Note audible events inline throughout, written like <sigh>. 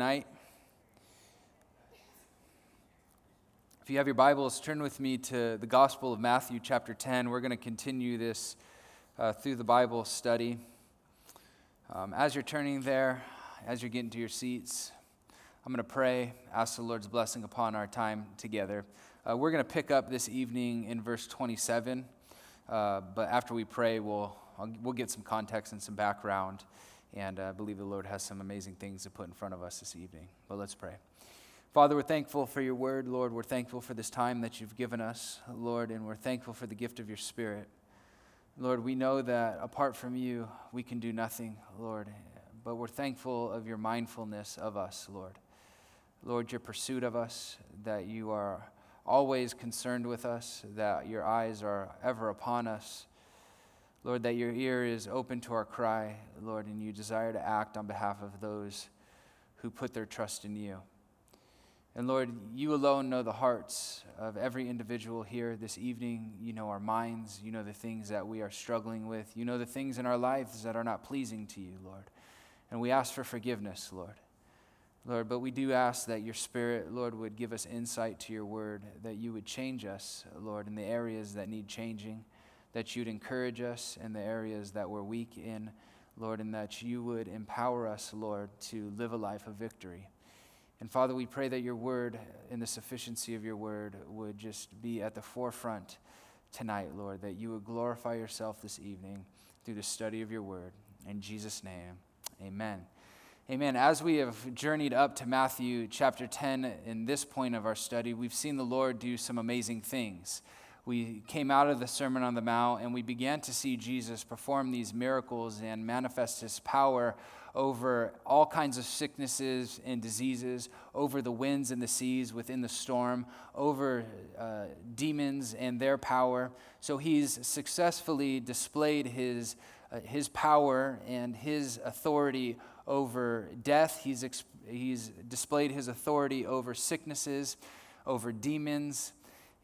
night. If you have your Bibles, turn with me to the Gospel of Matthew, chapter 10. We're going to continue this uh, through the Bible study. Um, as you're turning there, as you're getting to your seats, I'm going to pray, ask the Lord's blessing upon our time together. Uh, we're going to pick up this evening in verse 27, uh, but after we pray, we'll, I'll, we'll get some context and some background and I uh, believe the Lord has some amazing things to put in front of us this evening. But let's pray. Father, we're thankful for your word, Lord. We're thankful for this time that you've given us, Lord, and we're thankful for the gift of your spirit. Lord, we know that apart from you, we can do nothing, Lord, but we're thankful of your mindfulness of us, Lord. Lord, your pursuit of us, that you are always concerned with us, that your eyes are ever upon us. Lord, that your ear is open to our cry, Lord, and you desire to act on behalf of those who put their trust in you. And Lord, you alone know the hearts of every individual here this evening. You know our minds. You know the things that we are struggling with. You know the things in our lives that are not pleasing to you, Lord. And we ask for forgiveness, Lord. Lord, but we do ask that your Spirit, Lord, would give us insight to your word, that you would change us, Lord, in the areas that need changing that you'd encourage us in the areas that we're weak in, Lord, and that you would empower us, Lord, to live a life of victory. And Father, we pray that your word and the sufficiency of your word would just be at the forefront tonight, Lord, that you would glorify yourself this evening through the study of your word. In Jesus' name, amen. Amen. As we have journeyed up to Matthew chapter 10 in this point of our study, we've seen the Lord do some amazing things we came out of the Sermon on the Mount and we began to see Jesus perform these miracles and manifest his power over all kinds of sicknesses and diseases, over the winds and the seas within the storm, over uh, demons and their power. So he's successfully displayed his, uh, his power and his authority over death. He's, he's displayed his authority over sicknesses, over demons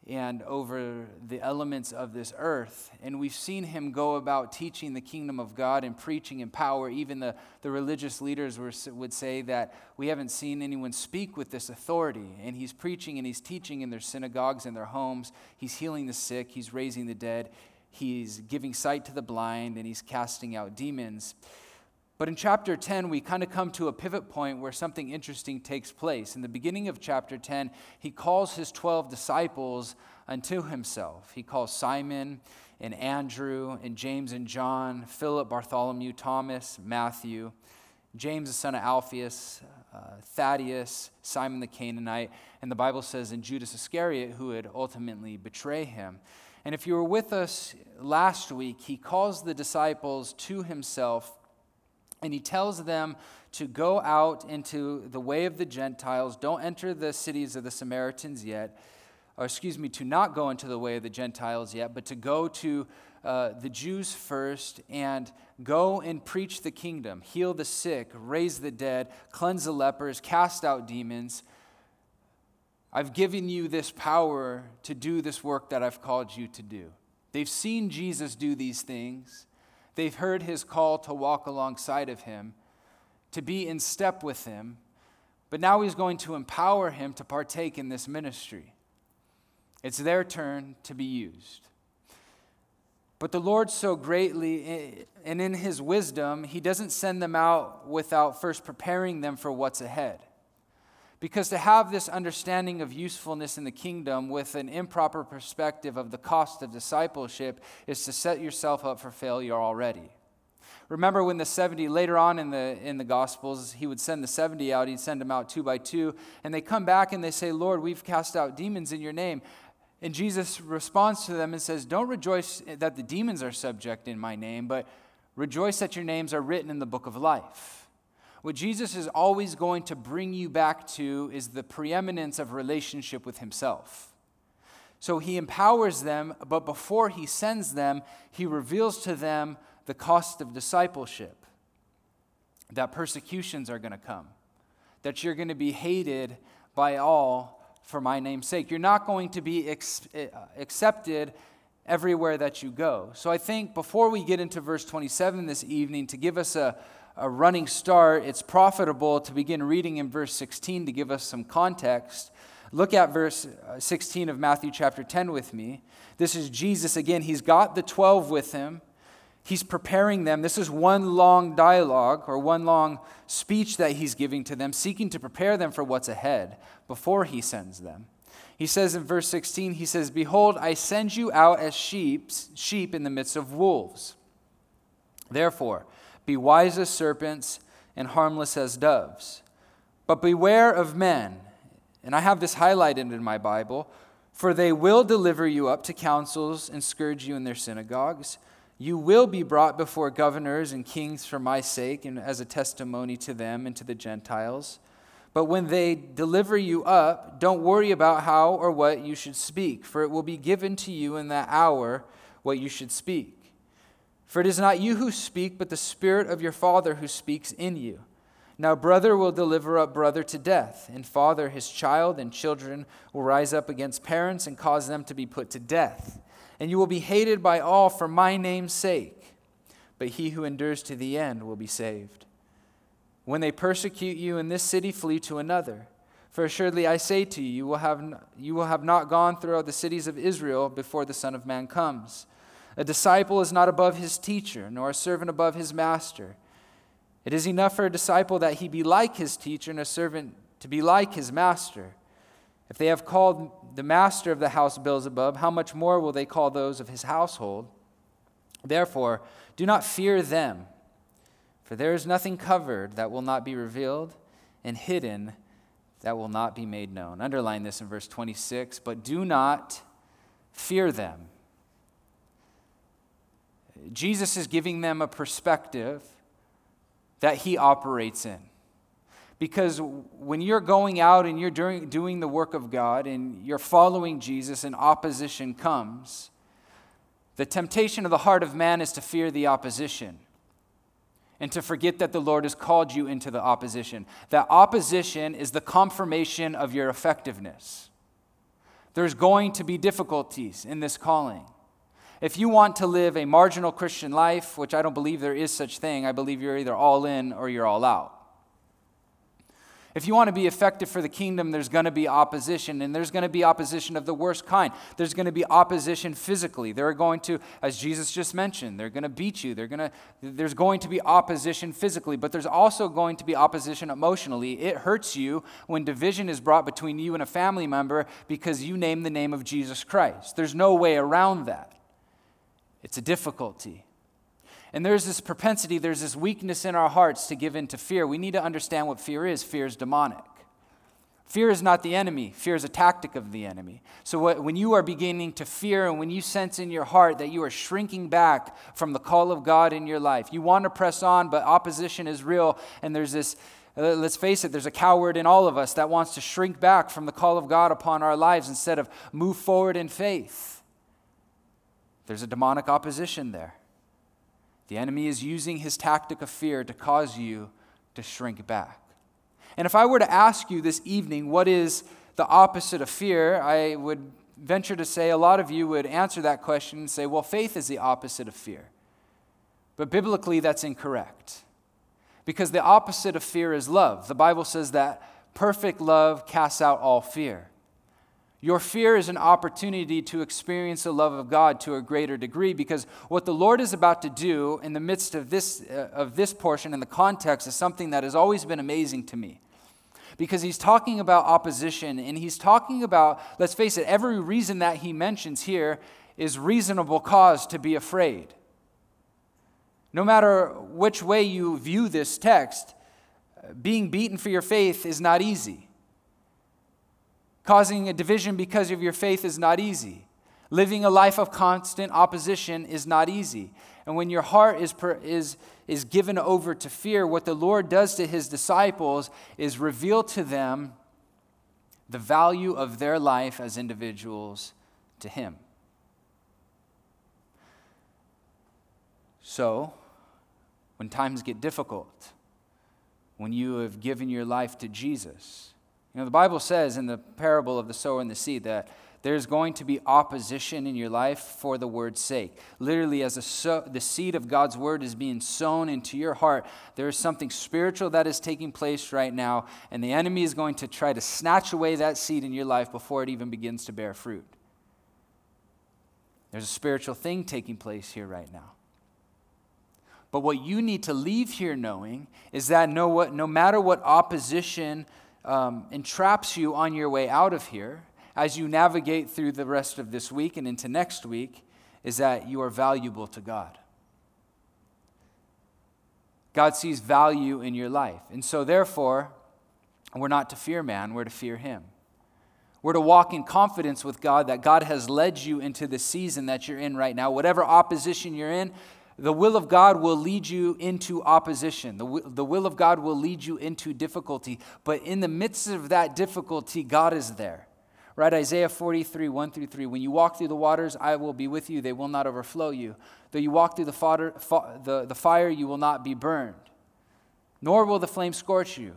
and over the elements of this earth. And we've seen him go about teaching the kingdom of God and preaching in power. Even the, the religious leaders were, would say that we haven't seen anyone speak with this authority. And he's preaching and he's teaching in their synagogues and their homes. He's healing the sick, he's raising the dead, he's giving sight to the blind, and he's casting out demons. But in chapter 10, we kind of come to a pivot point where something interesting takes place. In the beginning of chapter 10, he calls his 12 disciples unto himself. He calls Simon and Andrew and James and John, Philip, Bartholomew, Thomas, Matthew, James the son of Alphaeus, uh, Thaddeus, Simon the Canaanite, and the Bible says, in Judas Iscariot, who would ultimately betray him. And if you were with us last week, he calls the disciples to himself and he tells them to go out into the way of the Gentiles. Don't enter the cities of the Samaritans yet. Or, excuse me, to not go into the way of the Gentiles yet, but to go to uh, the Jews first and go and preach the kingdom, heal the sick, raise the dead, cleanse the lepers, cast out demons. I've given you this power to do this work that I've called you to do. They've seen Jesus do these things. They've heard his call to walk alongside of him, to be in step with him, but now he's going to empower him to partake in this ministry. It's their turn to be used. But the Lord, so greatly, and in his wisdom, he doesn't send them out without first preparing them for what's ahead. Because to have this understanding of usefulness in the kingdom with an improper perspective of the cost of discipleship is to set yourself up for failure already. Remember when the 70, later on in the, in the Gospels, he would send the 70 out, he'd send them out two by two, and they come back and they say, Lord, we've cast out demons in your name. And Jesus responds to them and says, Don't rejoice that the demons are subject in my name, but rejoice that your names are written in the book of life. What Jesus is always going to bring you back to is the preeminence of relationship with Himself. So He empowers them, but before He sends them, He reveals to them the cost of discipleship that persecutions are going to come, that you're going to be hated by all for my name's sake. You're not going to be ex- eh, accepted everywhere that you go. So I think before we get into verse 27 this evening, to give us a, a running start, it's profitable to begin reading in verse 16 to give us some context. Look at verse uh, 16 of Matthew chapter 10 with me. This is Jesus again. He's got the 12 with him. He's preparing them. This is one long dialogue or one long speech that he's giving to them, seeking to prepare them for what's ahead before he sends them. He says in verse 16, he says, Behold, I send you out as sheep, sheep in the midst of wolves. Therefore, be wise as serpents and harmless as doves. But beware of men. And I have this highlighted in my Bible. For they will deliver you up to councils and scourge you in their synagogues you will be brought before governors and kings for my sake and as a testimony to them and to the Gentiles. But when they deliver you up, don't worry about how or what you should speak, for it will be given to you in that hour what you should speak. For it is not you who speak, but the Spirit of your Father who speaks in you. Now, brother will deliver up brother to death, and father his child, and children will rise up against parents and cause them to be put to death and you will be hated by all for my name's sake. But he who endures to the end will be saved. When they persecute you in this city, flee to another. For assuredly I say to you, you will have, you will have not gone throughout the cities of Israel before the Son of Man comes. A disciple is not above his teacher, nor a servant above his master. It is enough for a disciple that he be like his teacher, and a servant to be like his master. If they have called the master of the house Beelzebub, how much more will they call those of his household? Therefore, do not fear them, for there is nothing covered that will not be revealed, and hidden that will not be made known. Underline this in verse 26 but do not fear them. Jesus is giving them a perspective that he operates in. Because when you're going out and you're doing, the work of God and you're following Jesus and opposition comes, the temptation of the heart of man is to fear the opposition and to forget that the Lord has called you into the opposition. That opposition is the confirmation of your effectiveness. There's going to be difficulties in this calling. If you want to live a marginal Christian life, which I don't believe there is such thing, I believe you're either all in or you're all out. If you want to be effective for the kingdom, there's going to be opposition, and there's going to be opposition of the worst kind. There's going to be opposition physically. They're going to, as Jesus just mentioned, they're going to beat you. They're going to, there's going to be opposition physically, but there's also going to be opposition emotionally. It hurts you when division is brought between you and a family member because you name the name of Jesus Christ. There's no way around that. It's a difficulty. And there's this propensity, there's this weakness in our hearts to give in to fear. We need to understand what fear is. Fear is demonic. Fear is not the enemy, fear is a tactic of the enemy. So, what, when you are beginning to fear and when you sense in your heart that you are shrinking back from the call of God in your life, you want to press on, but opposition is real, and there's this uh, let's face it, there's a coward in all of us that wants to shrink back from the call of God upon our lives instead of move forward in faith. There's a demonic opposition there. The enemy is using his tactic of fear to cause you to shrink back. And if I were to ask you this evening, what is the opposite of fear, I would venture to say a lot of you would answer that question and say, well, faith is the opposite of fear. But biblically, that's incorrect. Because the opposite of fear is love. The Bible says that perfect love casts out all fear. Your fear is an opportunity to experience the love of God to a greater degree because what the Lord is about to do in the midst of this, uh, of this portion in the context is something that has always been amazing to me. Because he's talking about opposition and he's talking about, let's face it, every reason that he mentions here is reasonable cause to be afraid. No matter which way you view this text, being beaten for your faith is not easy. Causing a division because of your faith is not easy. Living a life of constant opposition is not easy. And when your heart is, is, is given over to fear, what the Lord does to his disciples is reveal to them the value of their life as individuals to him. So, when times get difficult, when you have given your life to Jesus, you know, the Bible says in the parable of the sower and the seed that there's going to be opposition in your life for the word's sake. Literally, as so, the seed of God's word is being sown into your heart, there is something spiritual that is taking place right now, and the enemy is going to try to snatch away that seed in your life before it even begins to bear fruit. There's a spiritual thing taking place here right now. But what you need to leave here knowing is that no, what, no matter what opposition um, entraps you on your way out of here, as you navigate through the rest of this week and into next week, is that you are valuable to God. God sees value in your life. And so, therefore, we're not to fear man, we're to fear him. We're to walk in confidence with God that God has led you into the season that you're in right now. Whatever opposition you're in, the will of God will lead you into opposition. The, the will of God will lead you into difficulty. But in the midst of that difficulty, God is there. Right? Isaiah 43, 1 through 3. When you walk through the waters, I will be with you. They will not overflow you. Though you walk through the, fodder, fo- the, the fire, you will not be burned, nor will the flame scorch you.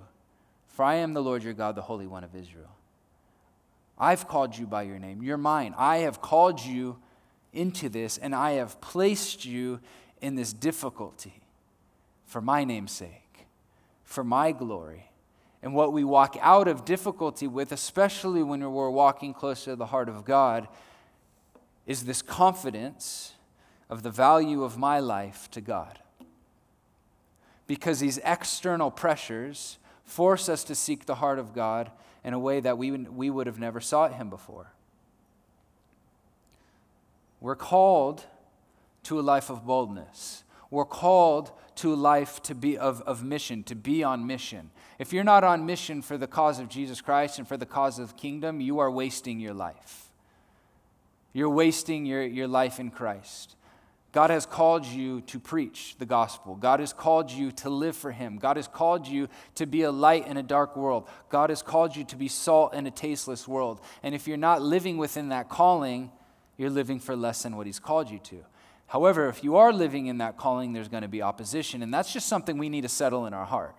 For I am the Lord your God, the Holy One of Israel. I've called you by your name. You're mine. I have called you into this, and I have placed you in this difficulty for my name's sake, for my glory. And what we walk out of difficulty with, especially when we're walking close to the heart of God, is this confidence of the value of my life to God. Because these external pressures force us to seek the heart of God in a way that we, we would have never sought Him before. We're called to a life of boldness. We're called to a life to be of, of mission, to be on mission. If you're not on mission for the cause of Jesus Christ and for the cause of the kingdom, you are wasting your life. You're wasting your, your life in Christ. God has called you to preach the gospel. God has called you to live for Him. God has called you to be a light in a dark world. God has called you to be salt in a tasteless world. And if you're not living within that calling, you're living for less than what He's called you to. However, if you are living in that calling, there's going to be opposition, and that's just something we need to settle in our heart.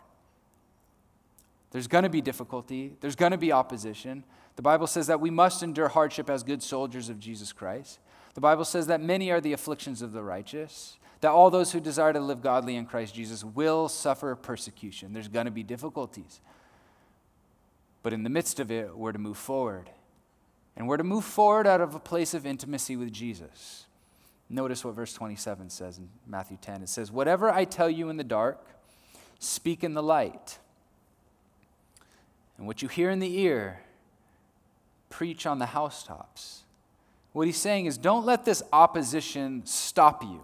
There's going to be difficulty, there's going to be opposition. The Bible says that we must endure hardship as good soldiers of Jesus Christ. The Bible says that many are the afflictions of the righteous, that all those who desire to live godly in Christ Jesus will suffer persecution. There's going to be difficulties. But in the midst of it, we're to move forward. And we're to move forward out of a place of intimacy with Jesus. Notice what verse 27 says in Matthew 10. It says, Whatever I tell you in the dark, speak in the light. And what you hear in the ear, preach on the housetops. What he's saying is, don't let this opposition stop you.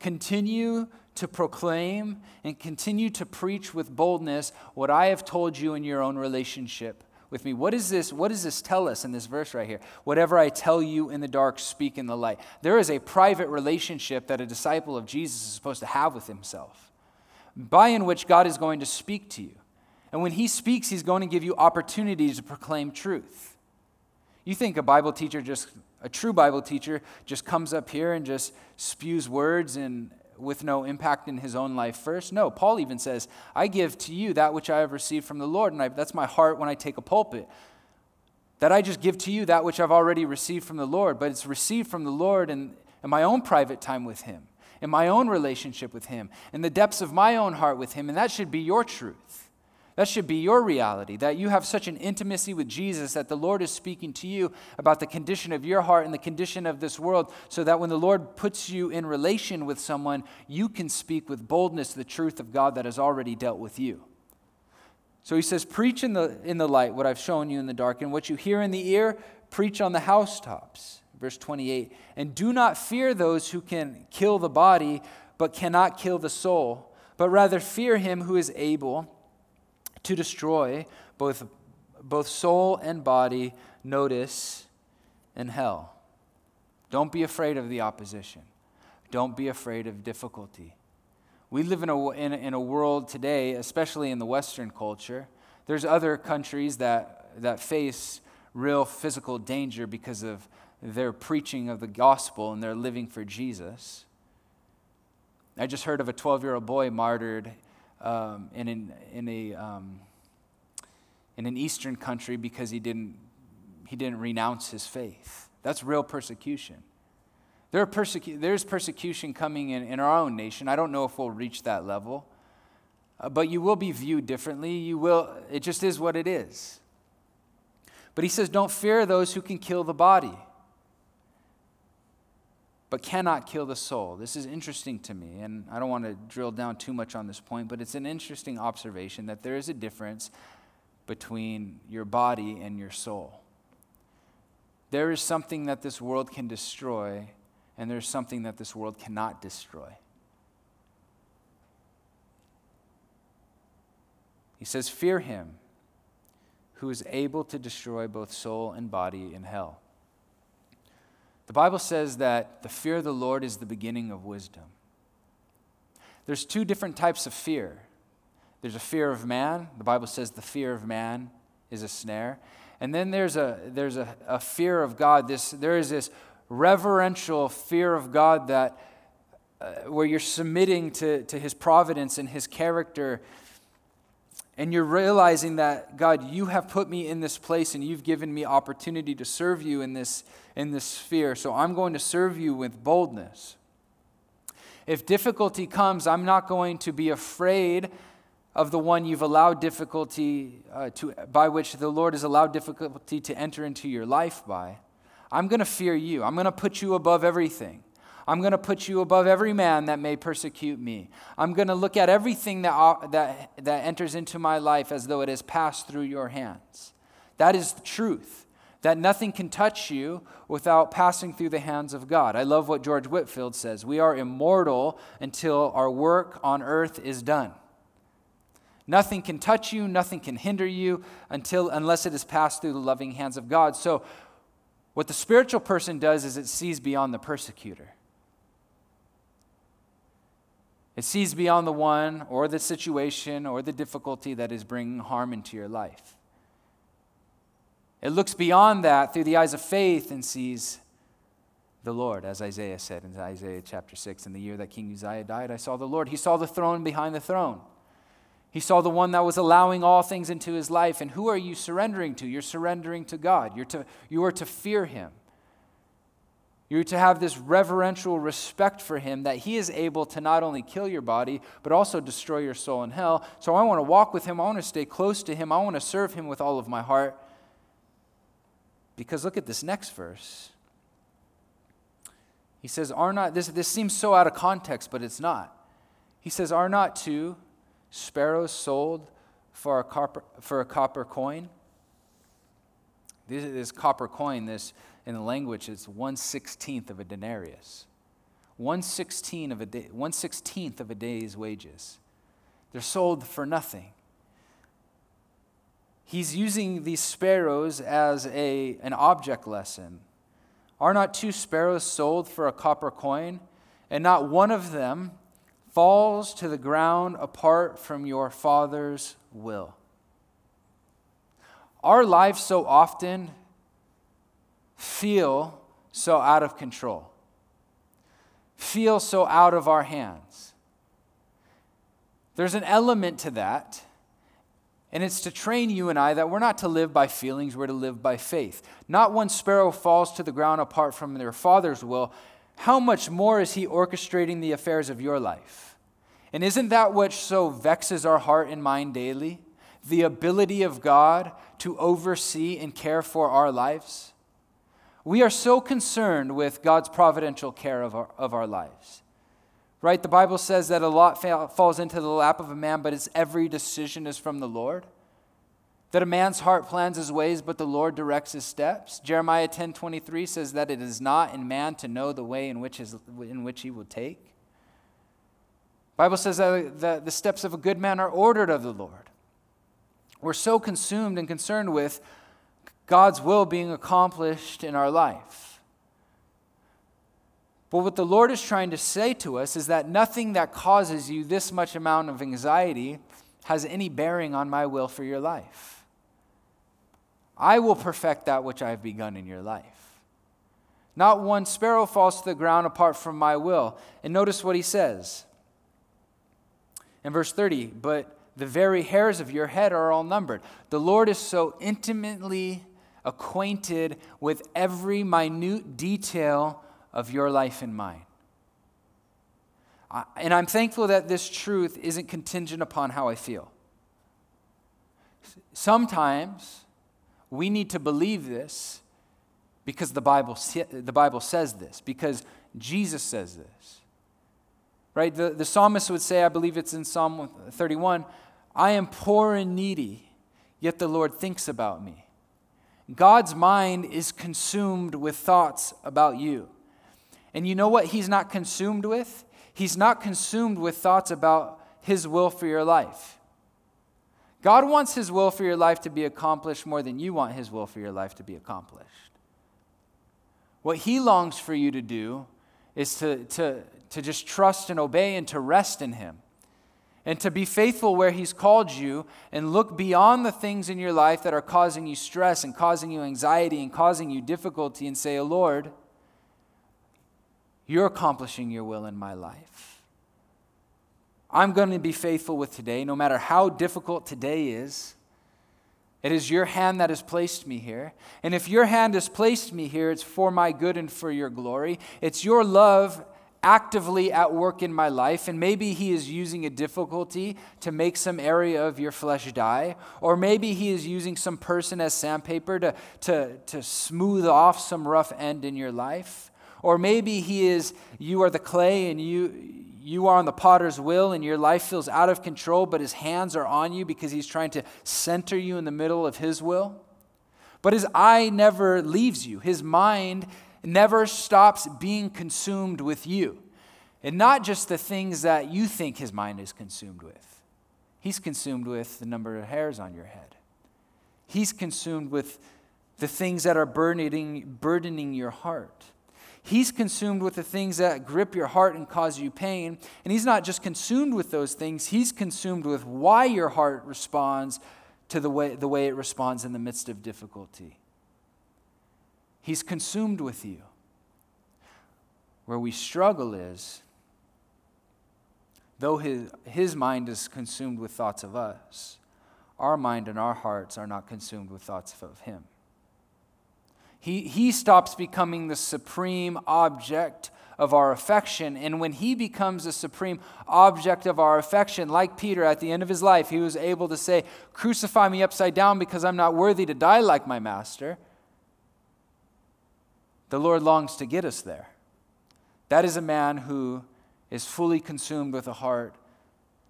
Continue to proclaim and continue to preach with boldness what I have told you in your own relationship with me. What is this? What does this tell us in this verse right here? Whatever I tell you in the dark, speak in the light. There is a private relationship that a disciple of Jesus is supposed to have with himself, by in which God is going to speak to you. And when he speaks, he's going to give you opportunities to proclaim truth. You think a Bible teacher just a true Bible teacher just comes up here and just spews words and with no impact in his own life first. No, Paul even says, I give to you that which I have received from the Lord. And I, that's my heart when I take a pulpit. That I just give to you that which I've already received from the Lord, but it's received from the Lord in, in my own private time with Him, in my own relationship with Him, in the depths of my own heart with Him. And that should be your truth. That should be your reality, that you have such an intimacy with Jesus that the Lord is speaking to you about the condition of your heart and the condition of this world, so that when the Lord puts you in relation with someone, you can speak with boldness the truth of God that has already dealt with you. So he says, Preach in the, in the light what I've shown you in the dark, and what you hear in the ear, preach on the housetops. Verse 28 And do not fear those who can kill the body, but cannot kill the soul, but rather fear him who is able to destroy both, both soul and body, notice, in hell. Don't be afraid of the opposition. Don't be afraid of difficulty. We live in a, in in a world today, especially in the Western culture, there's other countries that, that face real physical danger because of their preaching of the gospel and their living for Jesus. I just heard of a 12 year old boy martyred um, in, an, in, a, um, in an eastern country because he didn't, he didn't renounce his faith. That's real persecution. There are persecu- there's persecution coming in, in our own nation. I don't know if we'll reach that level, uh, but you will be viewed differently. You will, it just is what it is. But he says, don't fear those who can kill the body, but cannot kill the soul. This is interesting to me, and I don't want to drill down too much on this point, but it's an interesting observation that there is a difference between your body and your soul. There is something that this world can destroy, and there's something that this world cannot destroy. He says, Fear him who is able to destroy both soul and body in hell. The Bible says that the fear of the Lord is the beginning of wisdom. There's two different types of fear. There's a fear of man. The Bible says the fear of man is a snare. And then there's a, there's a, a fear of God. This, there is this reverential fear of God that uh, where you're submitting to, to his providence and his character and you're realizing that god you have put me in this place and you've given me opportunity to serve you in this in this sphere. So i'm going to serve you with boldness. If difficulty comes i'm not going to be afraid of the one you've allowed difficulty uh, to by which the lord has allowed difficulty to enter into your life by. I'm going to fear you. I'm going to put you above everything I'm going to put you above every man that may persecute me. I'm going to look at everything that, uh, that, that enters into my life as though it has passed through your hands. That is the truth, that nothing can touch you without passing through the hands of God. I love what George Whitefield says We are immortal until our work on earth is done. Nothing can touch you, nothing can hinder you until unless it has passed through the loving hands of God. So what the spiritual person does is it sees beyond the persecutor. It sees beyond the one or the situation or the difficulty that is bringing harm into your life. It looks beyond that through the eyes of faith and sees the Lord, as Isaiah said in Isaiah chapter 6. In the year that King Uzziah died, I saw the Lord. He saw the throne behind the throne. He saw the one that was allowing all things into his life. And who are you surrendering to? You're surrendering to God. You're to, you are to fear him. You're to have this reverential respect for him that he is able to not only kill your body, but also destroy your soul in hell. So I want to walk with him. I want to stay close to him. I want to serve him with all of my heart. Because look at this next verse. He says, Are not, this, this seems so out of context, but it's not. He says, Are not two sparrows sold for a copper, for a copper coin? This, is this copper coin, this in the language, it's one sixteenth of a denarius. One sixteenth of a day, one sixteenth of a day's wages. They're sold for nothing. He's using these sparrows as a, an object lesson. Are not two sparrows sold for a copper coin? And not one of them falls to the ground apart from your Father's will. Our lives so often feel so out of control, feel so out of our hands. There's an element to that, and it's to train you and I that we're not to live by feelings, we're to live by faith. Not one sparrow falls to the ground apart from their Father's will. How much more is He orchestrating the affairs of your life? And isn't that what so vexes our heart and mind daily? The ability of God to oversee and care for our lives? We are so concerned with God's providential care of our, of our lives. Right? The Bible says that a lot fa- falls into the lap of a man, but its every decision is from the Lord. That a man's heart plans his ways, but the Lord directs his steps. Jeremiah 10 23 says that it is not in man to know the way in which, his, in which he will take. Bible says that the, the steps of a good man are ordered of the Lord. We're so consumed and concerned with God's will being accomplished in our life. But what the Lord is trying to say to us is that nothing that causes you this much amount of anxiety has any bearing on my will for your life. I will perfect that which I have begun in your life. Not one sparrow falls to the ground apart from my will. And notice what he says in verse 30 But the very hairs of your head are all numbered. The Lord is so intimately acquainted with every minute detail of your life and mine. And I'm thankful that this truth isn't contingent upon how I feel. Sometimes we need to believe this because the Bible, the Bible says this, because Jesus says this. Right? The, the psalmist would say, I believe it's in Psalm 31, I am poor and needy, yet the Lord thinks about me. God's mind is consumed with thoughts about you. And you know what he's not consumed with? He's not consumed with thoughts about his will for your life. God wants his will for your life to be accomplished more than you want his will for your life to be accomplished. What he longs for you to do is to, to, to just trust and obey and to rest in him and to be faithful where He's called you and look beyond the things in your life that are causing you stress and causing you anxiety and causing you difficulty and say, oh, Lord, you're accomplishing your will in my life. I'm going to be faithful with today, no matter how difficult today is. It is your hand that has placed me here. And if your hand has placed me here, it's for my good and for your glory. It's your love actively at work in my life, and maybe He is using a difficulty to make some area of your flesh die, or maybe He is using some person as sandpaper to, to, to smooth off some rough end in your life, or maybe He is, you are the clay and you. You are on the potter's will and your life feels out of control, but his hands are on you because he's trying to center you in the middle of his will. But his eye never leaves you. His mind never stops being consumed with you. And not just the things that you think his mind is consumed with. He's consumed with the number of hairs on your head. He's consumed with the things that are burdening, burdening your heart. He's consumed with the things that grip your heart and cause you pain. And he's not just consumed with those things, he's consumed with why your heart responds to the way, the way it responds in the midst of difficulty. He's consumed with you. Where we struggle is, though his, his mind is consumed with thoughts of us, our mind and our hearts are not consumed with thoughts of him. He, he stops becoming the supreme object of our affection. And when he becomes the supreme object of our affection, like Peter at the end of his life, he was able to say, Crucify me upside down because I'm not worthy to die like my master. The Lord longs to get us there. That is a man who is fully consumed with a heart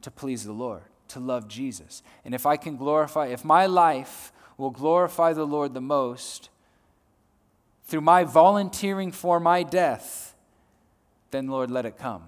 to please the Lord, to love Jesus. And if I can glorify, if my life will glorify the Lord the most through my volunteering for my death, then Lord, let it come.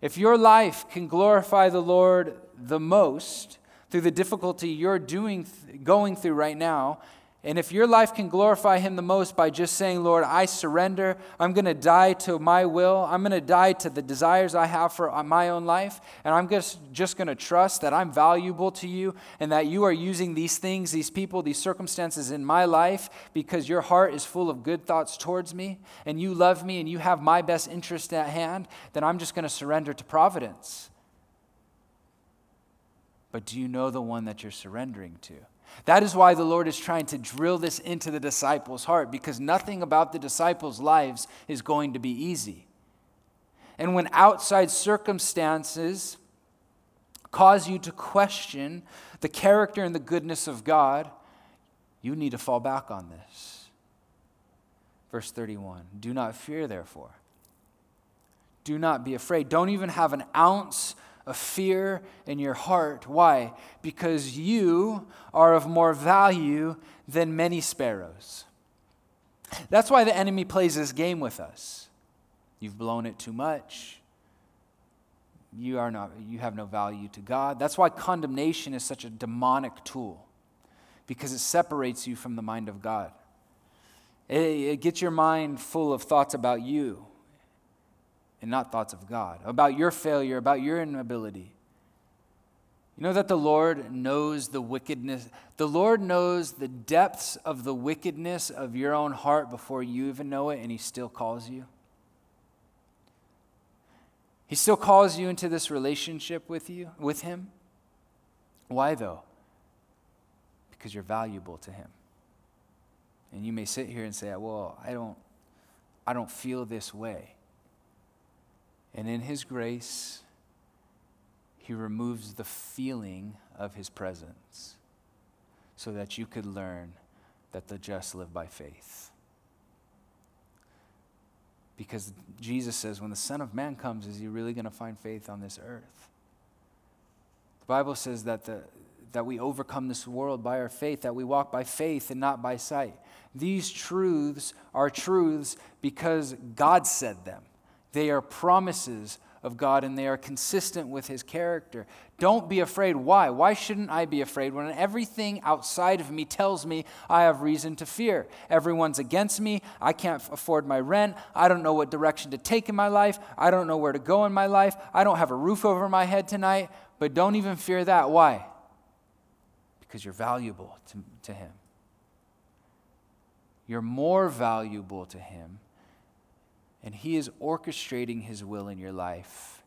If your life can glorify the Lord the most through the difficulty you're doing, going through right now, and if your life can glorify Him the most by just saying, Lord, I surrender, I'm going to die to my will, I'm going to die to the desires I have for uh, my own life, and I'm just, just going to trust that I'm valuable to you and that you are using these things, these people, these circumstances in my life because your heart is full of good thoughts towards me and you love me and you have my best interest at hand, then I'm just going to surrender to providence. But do you know the one that you're surrendering to? That is why the Lord is trying to drill this into the disciples' heart because nothing about the disciples' lives is going to be easy. And when outside circumstances cause you to question the character and the goodness of God, you need to fall back on this. Verse 31 Do not fear, therefore. Do not be afraid. Don't even have an ounce of fear in your heart. Why? Because you are of more value than many sparrows. That's why the enemy plays this game with us. You've blown it too much. You, are not, you have no value to God. That's why condemnation is such a demonic tool, because it separates you from the mind of God. It, it gets your mind full of thoughts about you and not thoughts of God, about your failure, about your inability. You know that the Lord knows the wickedness, the Lord knows the depths of the wickedness of your own heart before you even know it, and He still calls you? He still calls you into this relationship with you, with Him. Why though? Because you're valuable to Him. And you may sit here and say, well, I don't, I don't feel this way. And in His grace, He removes the feeling of His presence so that you could learn that the just live by faith. Because Jesus says, when the Son of Man comes, is he really going to find faith on this earth? The Bible says that, the, that we overcome this world by our faith, that we walk by faith and not by sight. These truths are truths because God said them. They are promises of God and they are consistent with his character. Don't be afraid. Why? Why shouldn't I be afraid when everything outside of me tells me I have reason to fear? Everyone's against me. I can't afford my rent. I don't know what direction to take in my life. I don't know where to go in my life. I don't have a roof over my head tonight. But don't even fear that. Why? Because you're valuable to, to him. You're more valuable to him and He is orchestrating His will in your life.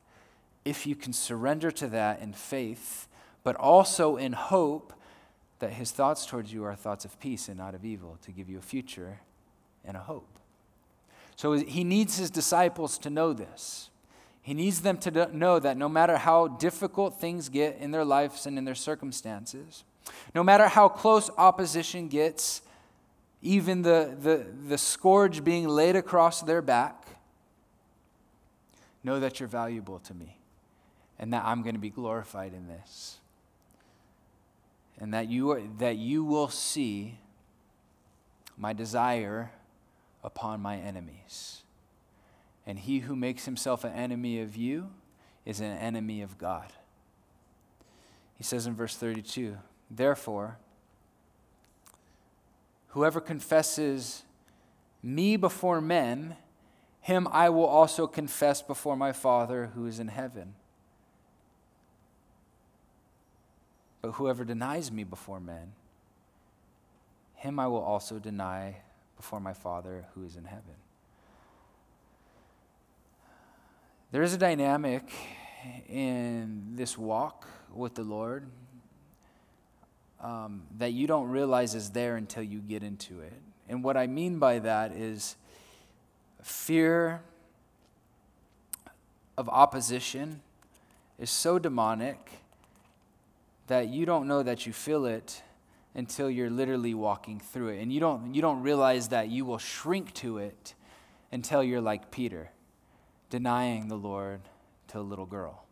If you can surrender to that in faith, but also in hope that His thoughts towards you are thoughts of peace and not of evil, to give you a future and a hope. So He needs His disciples to know this. He needs them to know that no matter how difficult things get in their lives and in their circumstances, no matter how close opposition gets, even the, the, the scourge being laid across their back, know that you're valuable to me and that I'm going to be glorified in this. And that you, are, that you will see my desire upon my enemies. And he who makes himself an enemy of you is an enemy of God. He says in verse 32 Therefore, Whoever confesses me before men, him I will also confess before my Father who is in heaven. But whoever denies me before men, him I will also deny before my Father who is in heaven. There is a dynamic in this walk with the Lord um, that you don't realize is there until you get into it. And what I mean by that is fear of opposition is so demonic that you don't know that you feel it until you're literally walking through it. And you don't, you don't realize that you will shrink to it until you're like Peter, denying the Lord to a little girl.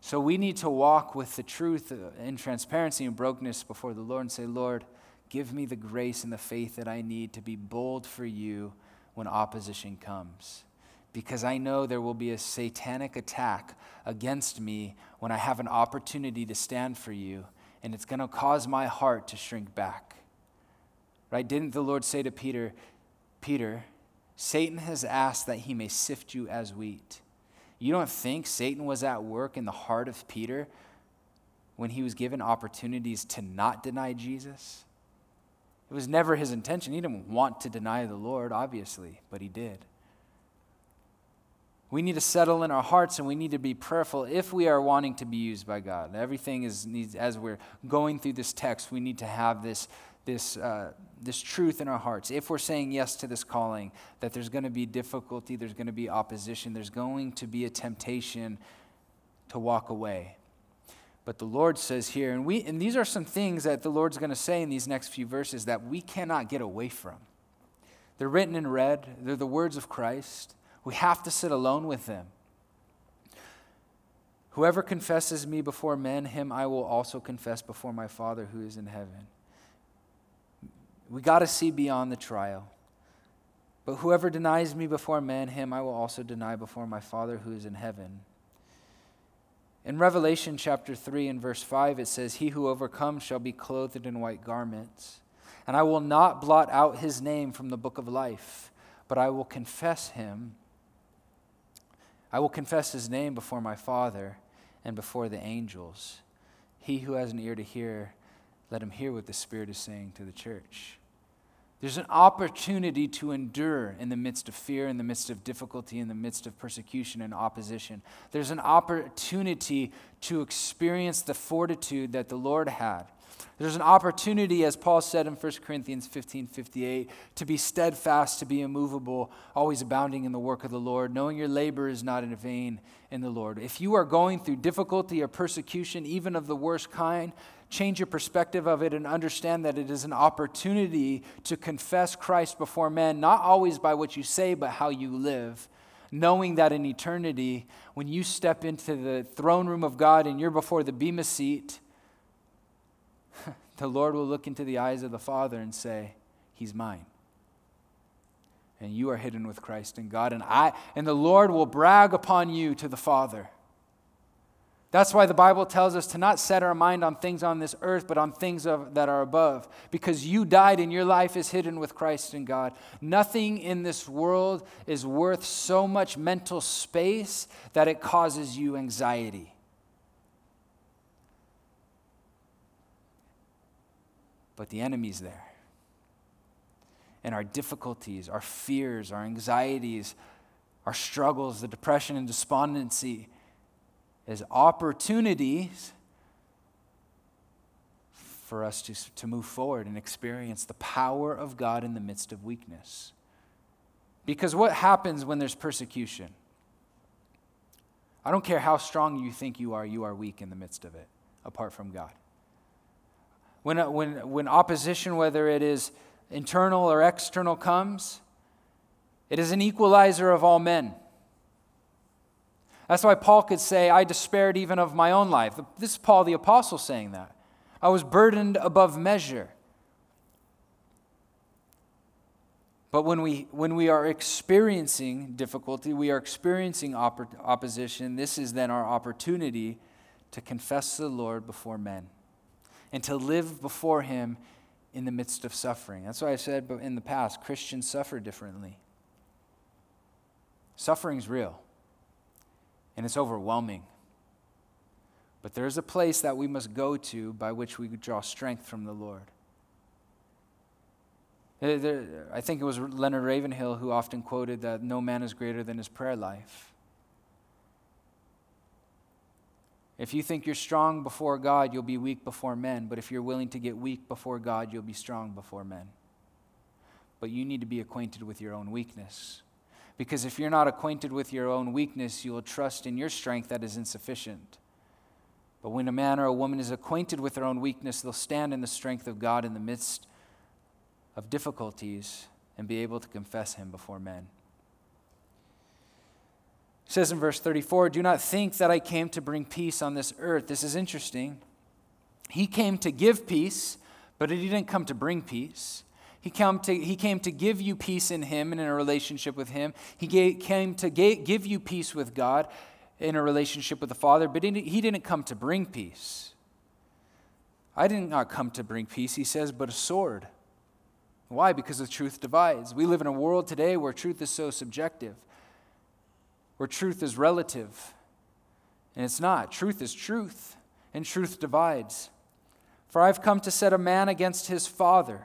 So we need to walk with the truth in transparency and brokenness before the Lord and say, Lord, give me the grace and the faith that I need to be bold for you when opposition comes. Because I know there will be a satanic attack against me when I have an opportunity to stand for you, and it's going to cause my heart to shrink back. Right? Didn't the Lord say to Peter, Peter, Satan has asked that he may sift you as wheat. You don't think Satan was at work in the heart of Peter when he was given opportunities to not deny Jesus? It was never his intention. He didn't want to deny the Lord, obviously, but he did. We need to settle in our hearts and we need to be prayerful if we are wanting to be used by God. Everything is needs, as we're going through this text, we need to have this this, uh, this truth in our hearts, if we're saying yes to this calling, that there's going to be difficulty, there's going to be opposition, there's going to be a temptation to walk away. But the Lord says here, and, we, and these are some things that the Lord's going to say in these next few verses that we cannot get away from. They're written in red, they're the words of Christ. We have to sit alone with them. Whoever confesses me before men, him I will also confess before my Father who is in heaven. We got to see beyond the trial. But whoever denies me before men, him I will also deny before my Father who is in heaven. In Revelation chapter 3 and verse 5, it says, He who overcomes shall be clothed in white garments, and I will not blot out his name from the book of life, but I will confess him. I will confess his name before my Father and before the angels. He who has an ear to hear, let him hear what the Spirit is saying to the church. There's an opportunity to endure in the midst of fear, in the midst of difficulty, in the midst of persecution and opposition. There's an opportunity to experience the fortitude that the Lord had. There's an opportunity, as Paul said in 1 Corinthians 15 58, to be steadfast, to be immovable, always abounding in the work of the Lord, knowing your labor is not in vain in the Lord. If you are going through difficulty or persecution, even of the worst kind, change your perspective of it and understand that it is an opportunity to confess Christ before men, not always by what you say, but how you live. Knowing that in eternity, when you step into the throne room of God and you're before the Bema seat, <laughs> the Lord will look into the eyes of the Father and say, He's mine. And you are hidden with Christ in God, and I and the Lord will brag upon you to the Father. That's why the Bible tells us to not set our mind on things on this earth, but on things of, that are above. Because you died and your life is hidden with Christ in God. Nothing in this world is worth so much mental space that it causes you anxiety. But the enemy's there. And our difficulties, our fears, our anxieties, our struggles, the depression and despondency, as opportunities for us to, to move forward and experience the power of God in the midst of weakness. Because what happens when there's persecution? I don't care how strong you think you are, you are weak in the midst of it, apart from God. When, uh, when, when opposition, whether it is internal or external, comes, it is an equalizer of all men. That's why Paul could say, I despaired even of my own life. This is Paul the Apostle saying that. I was burdened above measure. But when we, when we are experiencing difficulty, we are experiencing opposition, this is then our opportunity to confess the Lord before men and to live before Him in the midst of suffering. That's why I said in the past Christians suffer differently. Suffering's real and it's overwhelming. But there is a place that we must go to by which we draw strength from the Lord. I think it was Leonard Ravenhill who often quoted that no man is greater than his prayer life. If you think you're strong before God, you'll be weak before men. But if you're willing to get weak before God, you'll be strong before men. But you need to be acquainted with your own weakness. Because if you're not acquainted with your own weakness, you will trust in your strength that is insufficient. But when a man or a woman is acquainted with their own weakness, they'll stand in the strength of God in the midst of difficulties and be able to confess Him before men. It says in verse 34 Do not think that I came to bring peace on this earth. This is interesting. He came to give peace, but he didn't come to bring peace. He came to, he came to give you peace in Him and in a relationship with Him. He gave, came to give you peace with God in a relationship with the Father, but He didn't come to bring peace. I did not come to bring peace, He says, but a sword. Why? Because the truth divides. We live in a world today where truth is so subjective, where truth is relative. And it's not. Truth is truth, and truth divides. For I've come to set a man against his father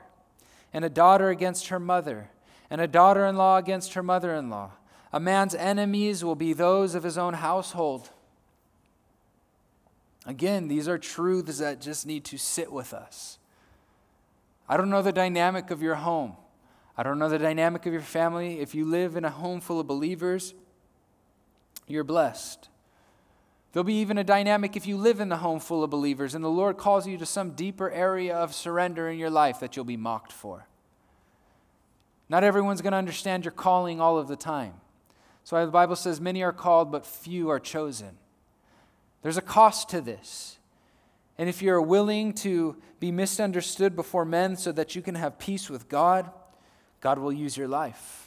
and a daughter against her mother, and a daughter in law against her mother in law. A man's enemies will be those of his own household. Again, these are truths that just need to sit with us. I don't know the dynamic of your home. I don't know the dynamic of your family. If you live in a home full of believers, you're blessed. There'll be even a dynamic if you live in the home full of believers and the Lord calls you to some deeper area of surrender in your life that you'll be mocked for. Not everyone's going to understand your calling all of the time. So the Bible says, Many are called, but few are chosen. There's a cost to this. And if you're willing to be misunderstood before men so that you can have peace with God, God will use your life.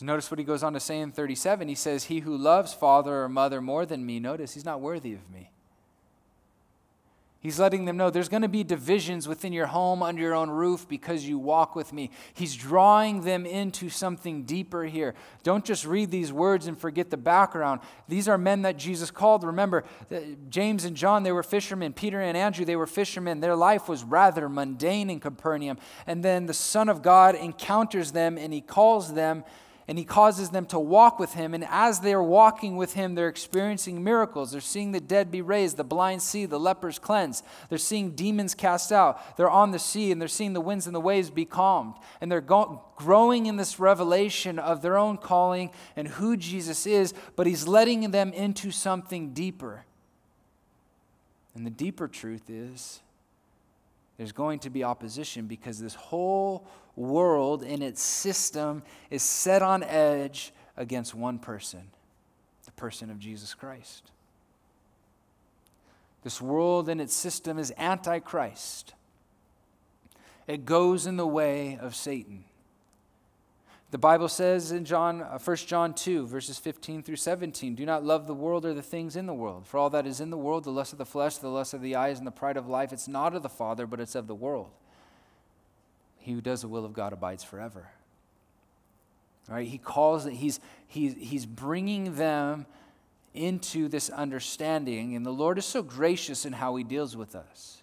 Notice what he goes on to say in 37. He says, He who loves father or mother more than me, notice he's not worthy of me. He's letting them know there's going to be divisions within your home, under your own roof, because you walk with me. He's drawing them into something deeper here. Don't just read these words and forget the background. These are men that Jesus called. Remember, uh, James and John, they were fishermen. Peter and Andrew, they were fishermen. Their life was rather mundane in Capernaum. And then the Son of God encounters them and he calls them and he causes them to walk with him. And as they're walking with him, they're experiencing miracles. They're seeing the dead be raised, the blind see, the lepers cleansed. They're seeing demons cast out. They're on the sea and they're seeing the winds and the waves be calmed. And they're go- growing in this revelation of their own calling and who Jesus is, but he's letting them into something deeper. And the deeper truth is there's going to be opposition because this whole world and its system is set on edge against one person the person of Jesus Christ. This world and its system is antichrist. It goes in the way of Satan. The Bible says in John, 1 uh, John 2, verses 15 through 17, Do not love the world or the things in the world. For all that is in the world, the lust of the flesh, the lust of the eyes, and the pride of life, it's not of the Father, but it's of the world. He who does the will of God abides forever. All right, he calls he's, he's, he's bringing them into this understanding, and the Lord is so gracious in how he deals with us.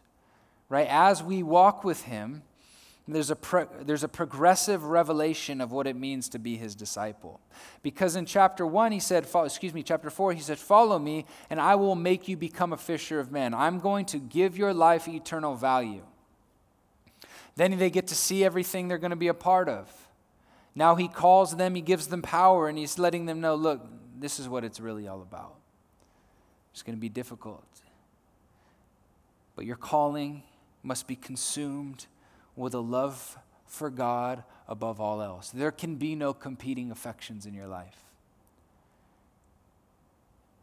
Right? As we walk with him, there's a, pro, there's a progressive revelation of what it means to be his disciple. Because in chapter 1, he said, excuse me, chapter 4, he said, Follow me, and I will make you become a fisher of men. I'm going to give your life eternal value. Then they get to see everything they're going to be a part of. Now he calls them, he gives them power, and he's letting them know look, this is what it's really all about. It's going to be difficult. But your calling must be consumed with a love for God above all else. There can be no competing affections in your life.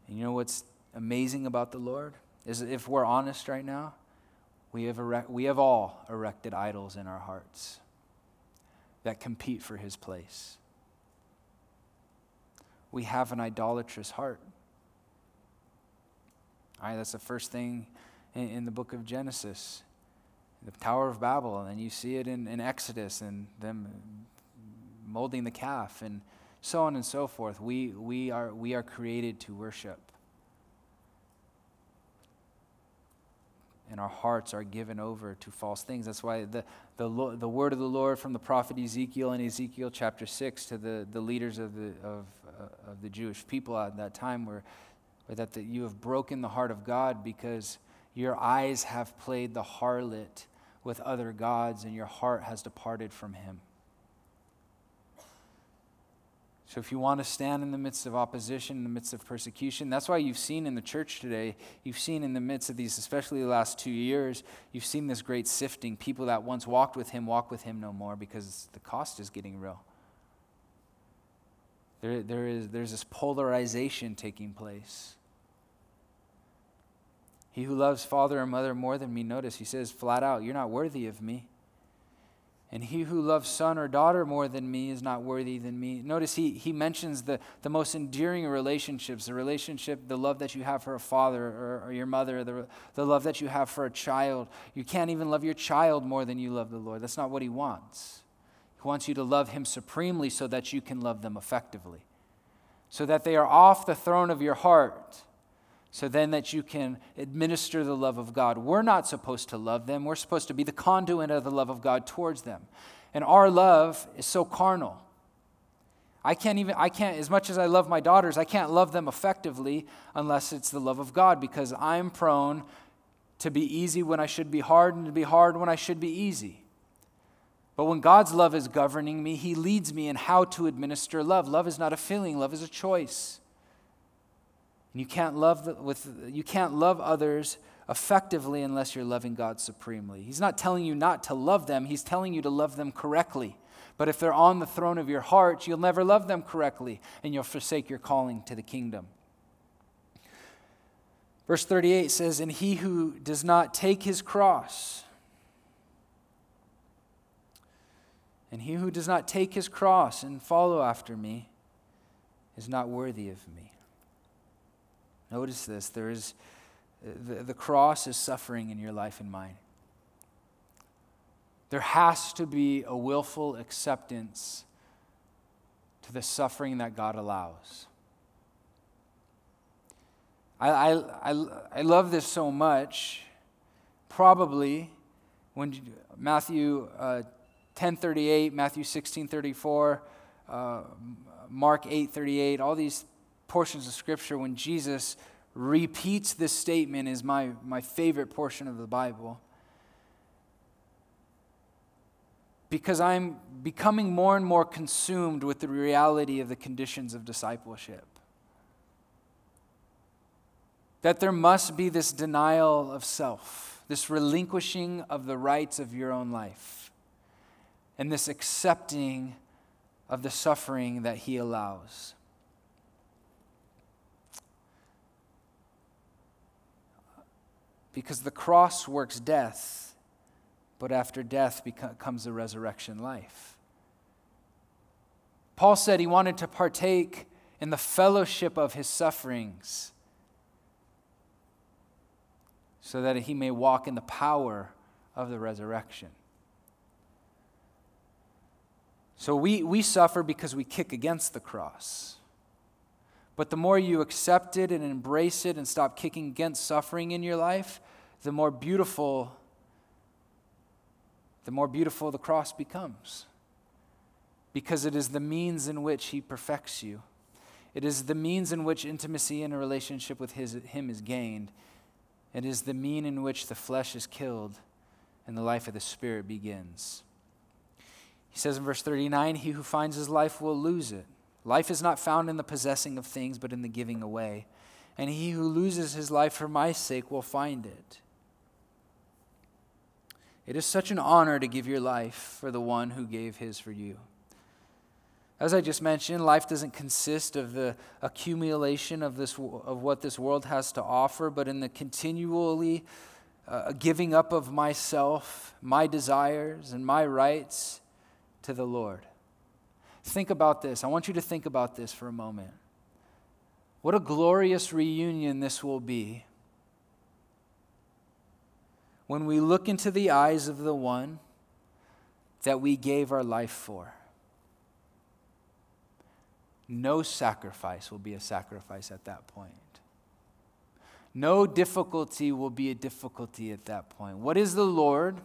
And you know what's amazing about the Lord? Is if we're honest right now, we have, erect, we have all erected idols in our hearts that compete for his place. We have an idolatrous heart. All right, that's the first thing in, in the book of Genesis the Tower of Babel, and you see it in, in Exodus and them molding the calf and so on and so forth. We, we, are, we are created to worship. And our hearts are given over to false things. That's why the, the, the word of the Lord from the prophet Ezekiel in Ezekiel chapter 6 to the, the leaders of the, of, uh, of the Jewish people at that time were, were that the, you have broken the heart of God because your eyes have played the harlot with other gods, and your heart has departed from Him. So, if you want to stand in the midst of opposition, in the midst of persecution, that's why you've seen in the church today, you've seen in the midst of these, especially the last two years, you've seen this great sifting. People that once walked with Him walk with Him no more because the cost is getting real. There, there is, there's this polarization taking place. He who loves father or mother more than me, notice he says flat out, You're not worthy of me. And he who loves son or daughter more than me is not worthy than me. Notice he, he mentions the, the most endearing relationships the relationship, the love that you have for a father or, or your mother, the, the love that you have for a child. You can't even love your child more than you love the Lord. That's not what he wants. He wants you to love him supremely so that you can love them effectively, so that they are off the throne of your heart so then that you can administer the love of God. We're not supposed to love them, we're supposed to be the conduit of the love of God towards them. And our love is so carnal. I can't even, I can't, as much as I love my daughters, I can't love them effectively unless it's the love of God because I'm prone to be easy when I should be hard and to be hard when I should be easy. But when God's love is governing me, He leads me in how to administer love. Love is not a feeling, love is a choice. And you can't love with you can't love others effectively unless you're loving God supremely. He's not telling you not to love them, he's telling you to love them correctly. But if they're on the throne of your heart, you'll never love them correctly and you'll forsake your calling to the kingdom. Verse 38 says, And he who does not take his cross, and he who does not take his cross and follow after me is not worthy of me. Notice this there is, the, the cross is suffering in your life and mine. There has to be a willful acceptance to the suffering that God allows. I, I, I, I love this so much. Probably when Matthew uh, 10:38, Matthew 16:34, uh, Mark 8:38, all these portions of scripture when Jesus repeats this statement is my, my favorite portion of the Bible. Because I'm becoming more and more consumed with the reality of the conditions of discipleship. That there must be this denial of self, this relinquishing of the rights of your own life, and this accepting of the suffering that He allows. Because the cross works death, but after death comes the resurrection life. Paul said he wanted to partake in the fellowship of his sufferings so that he may walk in the power of the resurrection. So we, we suffer because we kick against the cross. But the more you accept it and embrace it and stop kicking against suffering in your life, the more beautiful the more beautiful the cross becomes. Because it is the means in which he perfects you. It is the means in which intimacy in a relationship with his, him is gained. It is the mean in which the flesh is killed and the life of the spirit begins. He says in verse 39 He who finds his life will lose it. Life is not found in the possessing of things, but in the giving away. And he who loses his life for my sake will find it. It is such an honor to give your life for the one who gave his for you. As I just mentioned, life doesn't consist of the accumulation of, this, of what this world has to offer, but in the continually uh, giving up of myself, my desires, and my rights to the Lord. Think about this. I want you to think about this for a moment. What a glorious reunion this will be when we look into the eyes of the one that we gave our life for. No sacrifice will be a sacrifice at that point. No difficulty will be a difficulty at that point. What is the Lord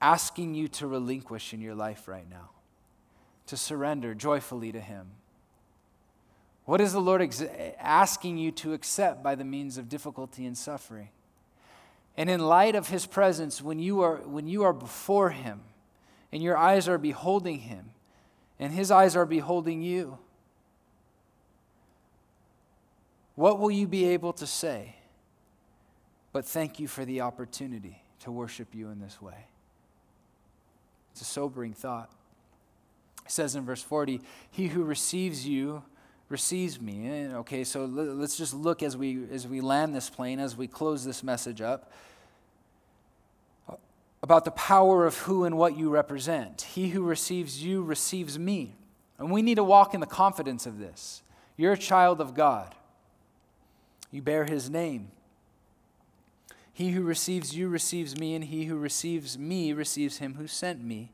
asking you to relinquish in your life right now? To surrender joyfully to Him? What is the Lord ex- asking you to accept by the means of difficulty and suffering? And in light of His presence, when you are, when you are before Him and your eyes are beholding Him and His eyes are beholding you, what will you be able to say? But thank you for the opportunity to worship you in this way. It's a sobering thought. It says in verse 40, He who receives you receives me. And, okay, so let's just look as we, as we land this plane, as we close this message up, uh, about the power of who and what you represent. He who receives you receives me. And we need to walk in the confidence of this. You're a child of God, you bear his name. He who receives you receives me, and he who receives me receives him who sent me.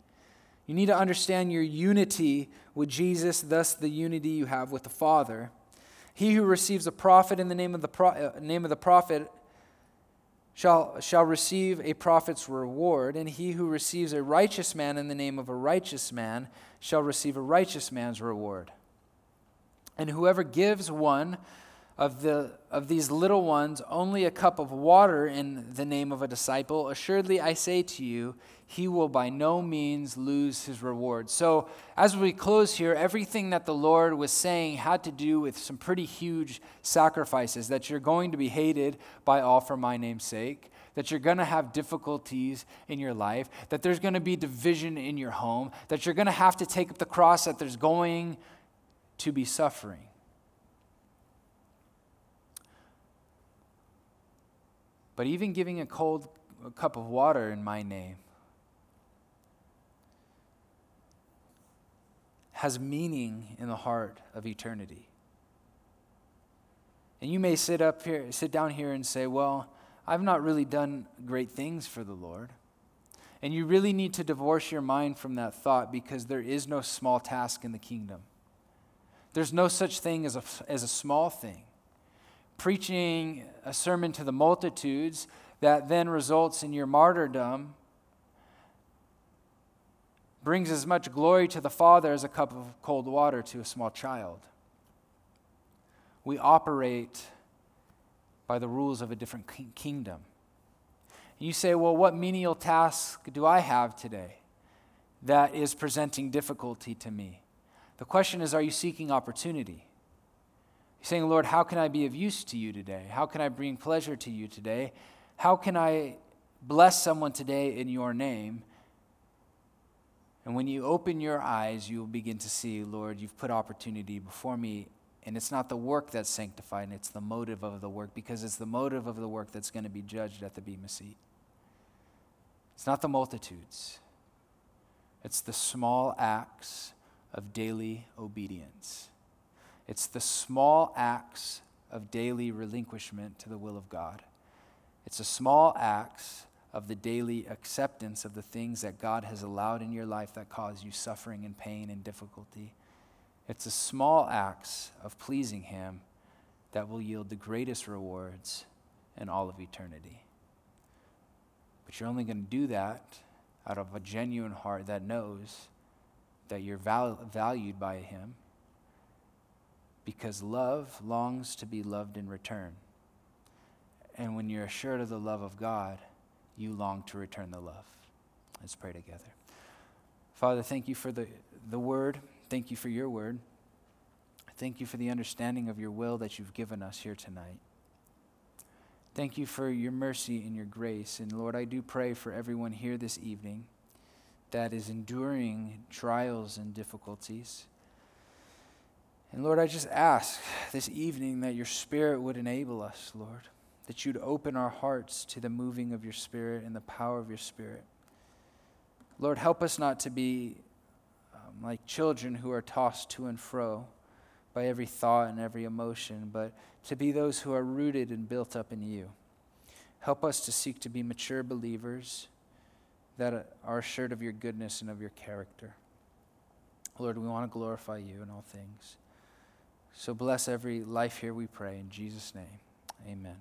You need to understand your unity with Jesus, thus the unity you have with the Father. He who receives a prophet in the name of the, pro- uh, name of the prophet shall, shall receive a prophet's reward, and he who receives a righteous man in the name of a righteous man shall receive a righteous man's reward. And whoever gives one of, the, of these little ones only a cup of water in the name of a disciple, assuredly I say to you, he will by no means lose his reward. So, as we close here, everything that the Lord was saying had to do with some pretty huge sacrifices that you're going to be hated by all for my name's sake, that you're going to have difficulties in your life, that there's going to be division in your home, that you're going to have to take up the cross, that there's going to be suffering. But even giving a cold a cup of water in my name has meaning in the heart of eternity. And you may sit up here, sit down here and say, Well, I've not really done great things for the Lord. And you really need to divorce your mind from that thought because there is no small task in the kingdom. There's no such thing as a, as a small thing. Preaching a sermon to the multitudes that then results in your martyrdom brings as much glory to the Father as a cup of cold water to a small child. We operate by the rules of a different kingdom. You say, well, what menial task do I have today that is presenting difficulty to me? The question is, are you seeking opportunity? You're saying, Lord, how can I be of use to you today? How can I bring pleasure to you today? How can I bless someone today in your name? And when you open your eyes, you will begin to see, Lord, you've put opportunity before me. And it's not the work that's sanctified, it's the motive of the work, because it's the motive of the work that's going to be judged at the Bema seat. It's not the multitudes, it's the small acts of daily obedience. It's the small acts of daily relinquishment to the will of God. It's the small acts of the daily acceptance of the things that God has allowed in your life that cause you suffering and pain and difficulty. It's the small acts of pleasing Him that will yield the greatest rewards in all of eternity. But you're only going to do that out of a genuine heart that knows that you're val- valued by Him because love longs to be loved in return. And when you're assured of the love of God, you long to return the love. Let's pray together. Father, thank you for the, the word. Thank you for your word. Thank you for the understanding of your will that you've given us here tonight. Thank you for your mercy and your grace. And Lord, I do pray for everyone here this evening that is enduring trials and difficulties. And Lord, I just ask this evening that your Spirit would enable us, Lord that you'd open our hearts to the moving of your Spirit and the power of your Spirit. Lord, help us not to be um, like children who are tossed to and fro by every thought and every emotion, but to be those who are rooted and built up in you. Help us to seek to be mature believers that are assured of your goodness and of your character. Lord, we want to glorify you in all things. So bless every life here, we pray. In Jesus' name, amen.